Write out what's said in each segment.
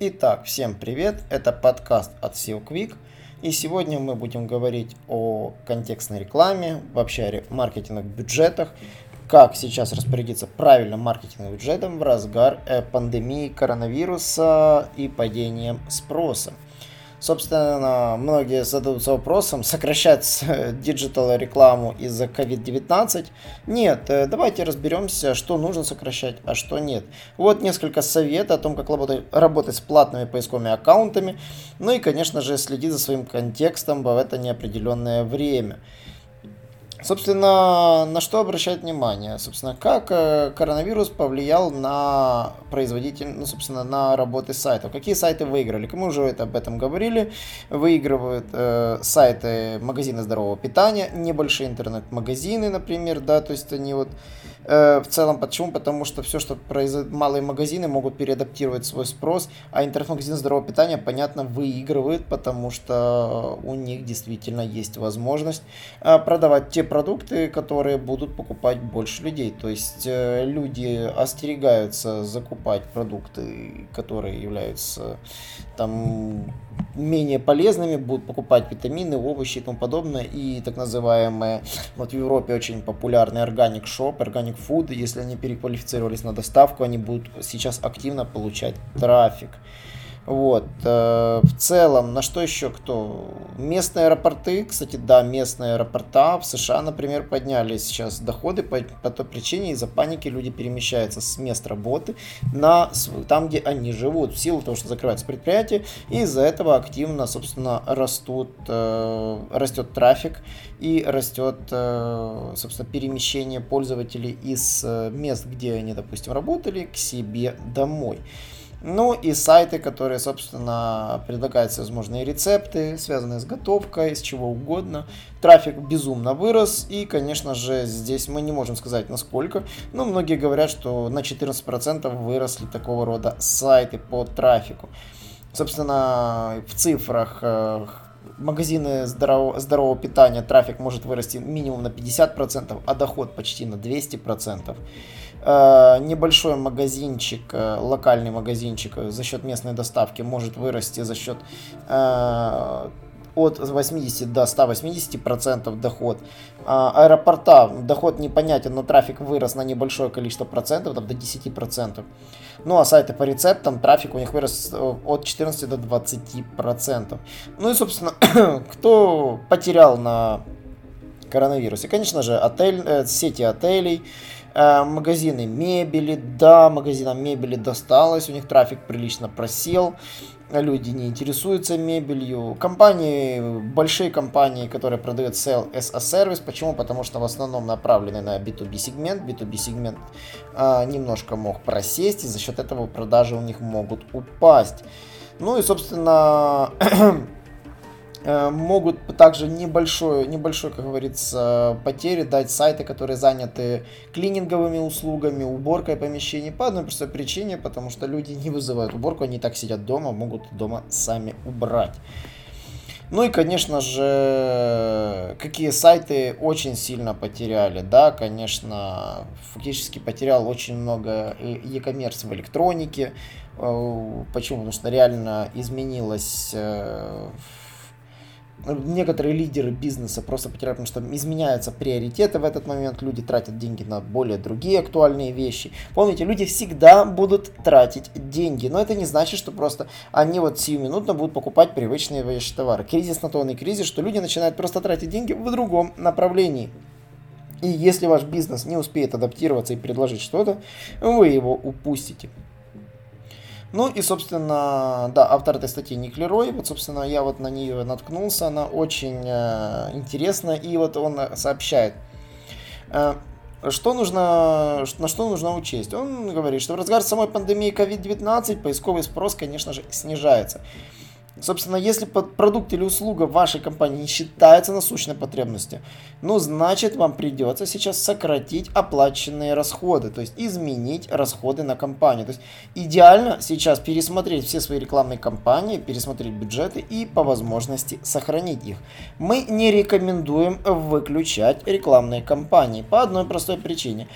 Итак, всем привет, это подкаст от SEO Quick. И сегодня мы будем говорить о контекстной рекламе, вообще о маркетинговых бюджетах, как сейчас распорядиться правильно маркетинговым бюджетом в разгар э, пандемии коронавируса и падением спроса. Собственно, многие задаются вопросом, сокращать digital рекламу из-за COVID-19. Нет, э, давайте разберемся, что нужно сокращать, а что нет. Вот несколько советов о том, как работать с платными поисковыми аккаунтами. Ну и, конечно же, следить за своим контекстом в это неопределенное время. Собственно, на что обращать внимание? Собственно, как э, коронавирус повлиял на производитель, ну, собственно, на работы сайтов. Какие сайты выиграли? Мы уже это, об этом говорили. Выигрывают э, сайты магазины здорового питания, небольшие интернет-магазины, например, да, то есть они вот Э, в целом, почему? Потому что все, что произойдет, малые магазины могут переадаптировать свой спрос, а интернет-магазин здорового питания, понятно, выигрывает, потому что у них действительно есть возможность э, продавать те продукты, которые будут покупать больше людей. То есть э, люди остерегаются закупать продукты, которые являются там менее полезными, будут покупать витамины, овощи и тому подобное, и так называемые, вот в Европе очень популярный органик шоп, органик фуд, если они переквалифицировались на доставку, они будут сейчас активно получать трафик. Вот. Э, в целом, на что еще кто? Местные аэропорты, кстати, да, местные аэропорта в США, например, подняли сейчас доходы по, по той причине, из-за паники люди перемещаются с мест работы на там, где они живут, в силу того, что закрываются предприятия, и из-за этого активно, собственно, растут, э, растет трафик и растет, э, собственно, перемещение пользователей из мест, где они, допустим, работали, к себе домой. Ну и сайты, которые, собственно, предлагают всевозможные рецепты, связанные с готовкой, с чего угодно. Трафик безумно вырос, и, конечно же, здесь мы не можем сказать насколько, но многие говорят, что на 14% выросли такого рода сайты по трафику. Собственно, в цифрах э, магазины здорового, здорового питания трафик может вырасти минимум на 50%, а доход почти на 200%. Э, небольшой магазинчик, э, локальный магазинчик за счет местной доставки может вырасти за счет э, от 80 до 180 процентов доход. Аэропорта доход непонятен, но трафик вырос на небольшое количество процентов, там, до 10 процентов. Ну а сайты по рецептам, трафик у них вырос от 14 до 20 процентов. Ну и, собственно, кто потерял на коронавирусе? Конечно же, отель, сети отелей, магазины мебели, да, магазинам мебели досталось, у них трафик прилично просел, люди не интересуются мебелью. Компании, большие компании, которые продают Sell as a Service, почему? Потому что в основном направлены на B2B сегмент, B2B сегмент а, немножко мог просесть, и за счет этого продажи у них могут упасть. Ну и, собственно, Э, могут также небольшой, небольшой, как говорится, потери дать сайты, которые заняты клининговыми услугами, уборкой помещений по одной простой причине, потому что люди не вызывают уборку, они так сидят дома, могут дома сами убрать. Ну и, конечно же, какие сайты очень сильно потеряли. Да, конечно, фактически потерял очень много e-commerce в электронике. Э, почему? Потому что реально изменилось э, некоторые лидеры бизнеса просто потеряют, потому что изменяются приоритеты в этот момент, люди тратят деньги на более другие актуальные вещи. Помните, люди всегда будут тратить деньги, но это не значит, что просто они вот сиюминутно будут покупать привычные вещи, товары. Кризис на то он и кризис, что люди начинают просто тратить деньги в другом направлении. И если ваш бизнес не успеет адаптироваться и предложить что-то, вы его упустите. Ну и, собственно, да, автор этой статьи Ник Лерой, вот, собственно, я вот на нее наткнулся, она очень э, интересна, и вот он сообщает, э, что нужно, на что нужно учесть. Он говорит, что в разгар самой пандемии COVID-19 поисковый спрос, конечно же, снижается. Собственно, если продукт или услуга вашей компании не считается насущной потребностью, ну, значит, вам придется сейчас сократить оплаченные расходы, то есть изменить расходы на компанию. То есть идеально сейчас пересмотреть все свои рекламные кампании, пересмотреть бюджеты и по возможности сохранить их. Мы не рекомендуем выключать рекламные кампании по одной простой причине.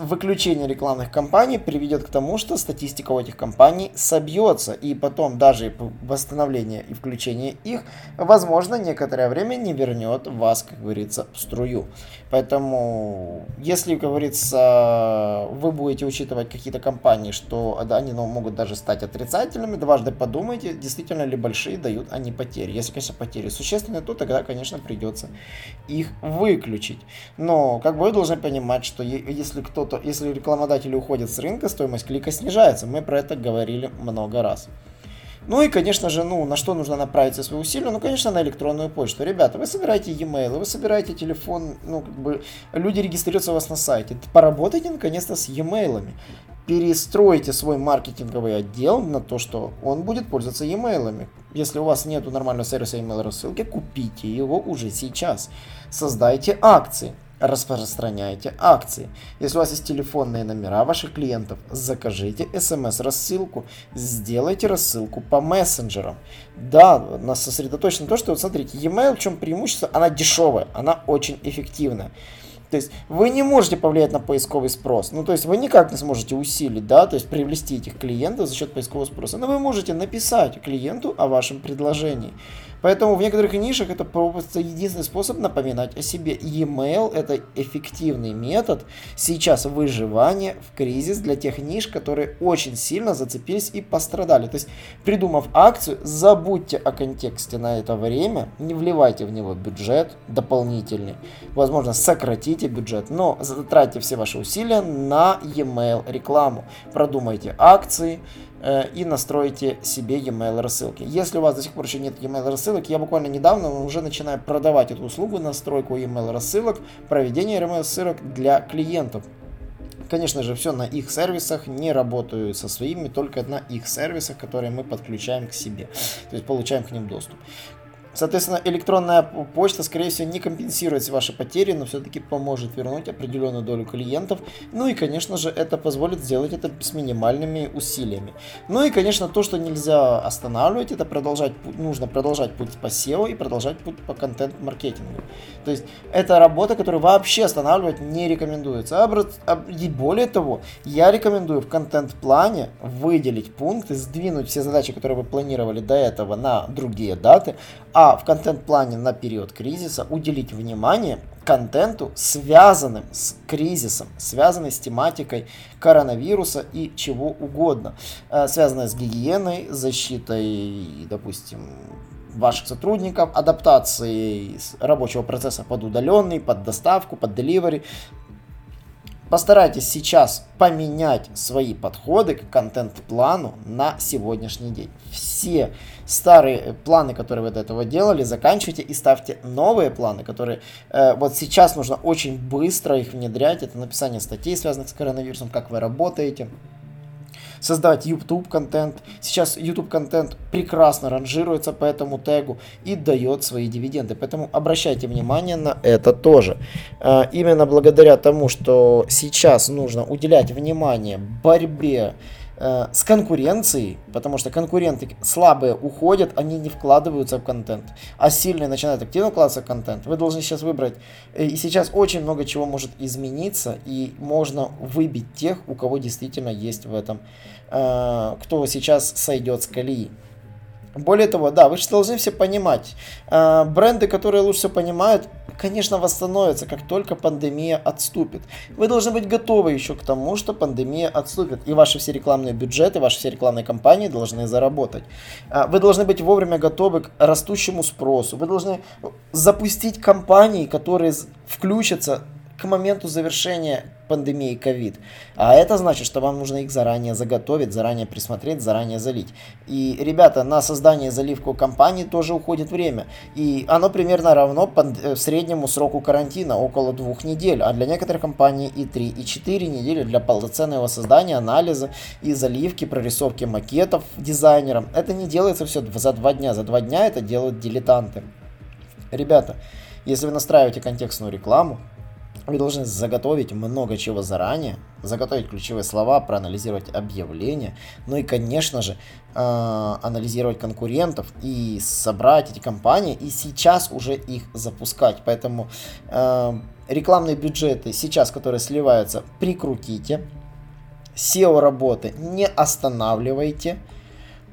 Выключение рекламных кампаний приведет к тому, что статистика у этих компаний собьется, и потом даже восстановление восстановление и включение их, возможно, некоторое время не вернет вас, как говорится, в струю. Поэтому, если, как говорится, вы будете учитывать какие-то компании, что они ну, могут даже стать отрицательными, дважды подумайте, действительно ли большие дают они потери. Если, конечно, потери существенные, то тогда, конечно, придется их выключить. Но, как бы вы должны понимать, что если кто-то, если рекламодатели уходят с рынка, стоимость клика снижается. Мы про это говорили много раз. Ну и, конечно же, ну, на что нужно направить свои усилия? Ну, конечно, на электронную почту. Ребята, вы собираете e-mail, вы собираете телефон, ну, как бы, люди регистрируются у вас на сайте. Поработайте, наконец-то, с e-mail. Перестройте свой маркетинговый отдел на то, что он будет пользоваться e-mail. Если у вас нет нормального сервиса email рассылки, купите его уже сейчас. Создайте акции распространяйте акции. Если у вас есть телефонные номера ваших клиентов, закажите смс-рассылку, сделайте рассылку по мессенджерам. Да, нас сосредоточено то, что, вот смотрите, e-mail, в чем преимущество, она дешевая, она очень эффективная. То есть вы не можете повлиять на поисковый спрос. Ну, то есть вы никак не сможете усилить, да, то есть привлести этих клиентов за счет поискового спроса. Но вы можете написать клиенту о вашем предложении. Поэтому в некоторых нишах это просто единственный способ напоминать о себе. E-mail это эффективный метод сейчас выживания в кризис для тех ниш, которые очень сильно зацепились и пострадали. То есть, придумав акцию, забудьте о контексте на это время, не вливайте в него бюджет дополнительный. Возможно, сократите бюджет, но затратьте все ваши усилия на e-mail рекламу. Продумайте акции, Э, и настройте себе e-mail рассылки. Если у вас до сих пор еще нет e-mail рассылок, я буквально недавно уже начинаю продавать эту услугу, настройку e-mail рассылок, проведение e-mail рассылок для клиентов. Конечно же, все на их сервисах, не работаю со своими, только на их сервисах, которые мы подключаем к себе, то есть получаем к ним доступ. Соответственно, электронная почта, скорее всего, не компенсирует ваши потери, но все-таки поможет вернуть определенную долю клиентов. Ну и, конечно же, это позволит сделать это с минимальными усилиями. Ну и, конечно, то, что нельзя останавливать, это продолжать, нужно продолжать путь по SEO и продолжать путь по контент-маркетингу. То есть, это работа, которую вообще останавливать не рекомендуется. И более того, я рекомендую в контент-плане выделить пункты, сдвинуть все задачи, которые вы планировали до этого на другие даты, а в контент-плане на период кризиса уделить внимание контенту, связанным с кризисом, связанным с тематикой коронавируса и чего угодно, э, связанное с гигиеной, защитой, допустим, ваших сотрудников, адаптацией рабочего процесса под удаленный, под доставку, под деливери, Постарайтесь сейчас поменять свои подходы к контент-плану на сегодняшний день. Все старые планы, которые вы до этого делали, заканчивайте и ставьте новые планы, которые э, вот сейчас нужно очень быстро их внедрять. Это написание статей, связанных с коронавирусом, как вы работаете, создавать YouTube контент. Сейчас YouTube контент прекрасно ранжируется по этому тегу и дает свои дивиденды. Поэтому обращайте внимание на это тоже. А, именно благодаря тому, что сейчас нужно уделять внимание борьбе Э, с конкуренцией, потому что конкуренты слабые уходят, они не вкладываются в контент, а сильные начинают активно вкладываться в контент. Вы должны сейчас выбрать, э, и сейчас очень много чего может измениться, и можно выбить тех, у кого действительно есть в этом, э, кто сейчас сойдет с колеи. Более того, да, вы же должны все понимать, бренды, которые лучше понимают, конечно, восстановится, как только пандемия отступит. Вы должны быть готовы еще к тому, что пандемия отступит, и ваши все рекламные бюджеты, ваши все рекламные кампании должны заработать. А, вы должны быть вовремя готовы к растущему спросу. Вы должны запустить кампании, которые включатся к моменту завершения пандемии ковид. А это значит, что вам нужно их заранее заготовить, заранее присмотреть, заранее залить. И, ребята, на создание заливку компании тоже уходит время. И оно примерно равно э, среднему сроку карантина, около двух недель. А для некоторых компаний и 3, и 4 недели для полноценного создания, анализа и заливки, прорисовки макетов дизайнерам. Это не делается все за два дня. За два дня это делают дилетанты. Ребята, если вы настраиваете контекстную рекламу, вы должны заготовить много чего заранее, заготовить ключевые слова, проанализировать объявления, ну и, конечно же, э, анализировать конкурентов и собрать эти компании и сейчас уже их запускать. Поэтому э, рекламные бюджеты сейчас, которые сливаются, прикрутите. SEO работы не останавливайте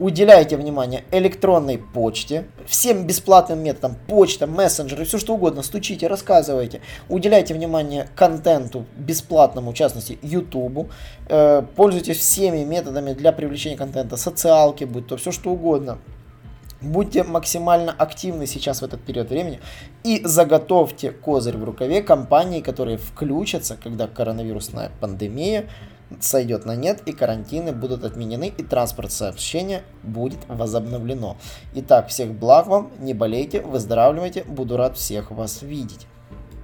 уделяйте внимание электронной почте, всем бесплатным методам, почта, мессенджеры, все что угодно, стучите, рассказывайте, уделяйте внимание контенту бесплатному, в частности, YouTube, э, пользуйтесь всеми методами для привлечения контента, социалки, будь то все что угодно. Будьте максимально активны сейчас в этот период времени и заготовьте козырь в рукаве компании, которые включатся, когда коронавирусная пандемия сойдет на нет и карантины будут отменены и транспорт сообщения будет возобновлено. Итак, всех благ вам, не болейте, выздоравливайте, буду рад всех вас видеть.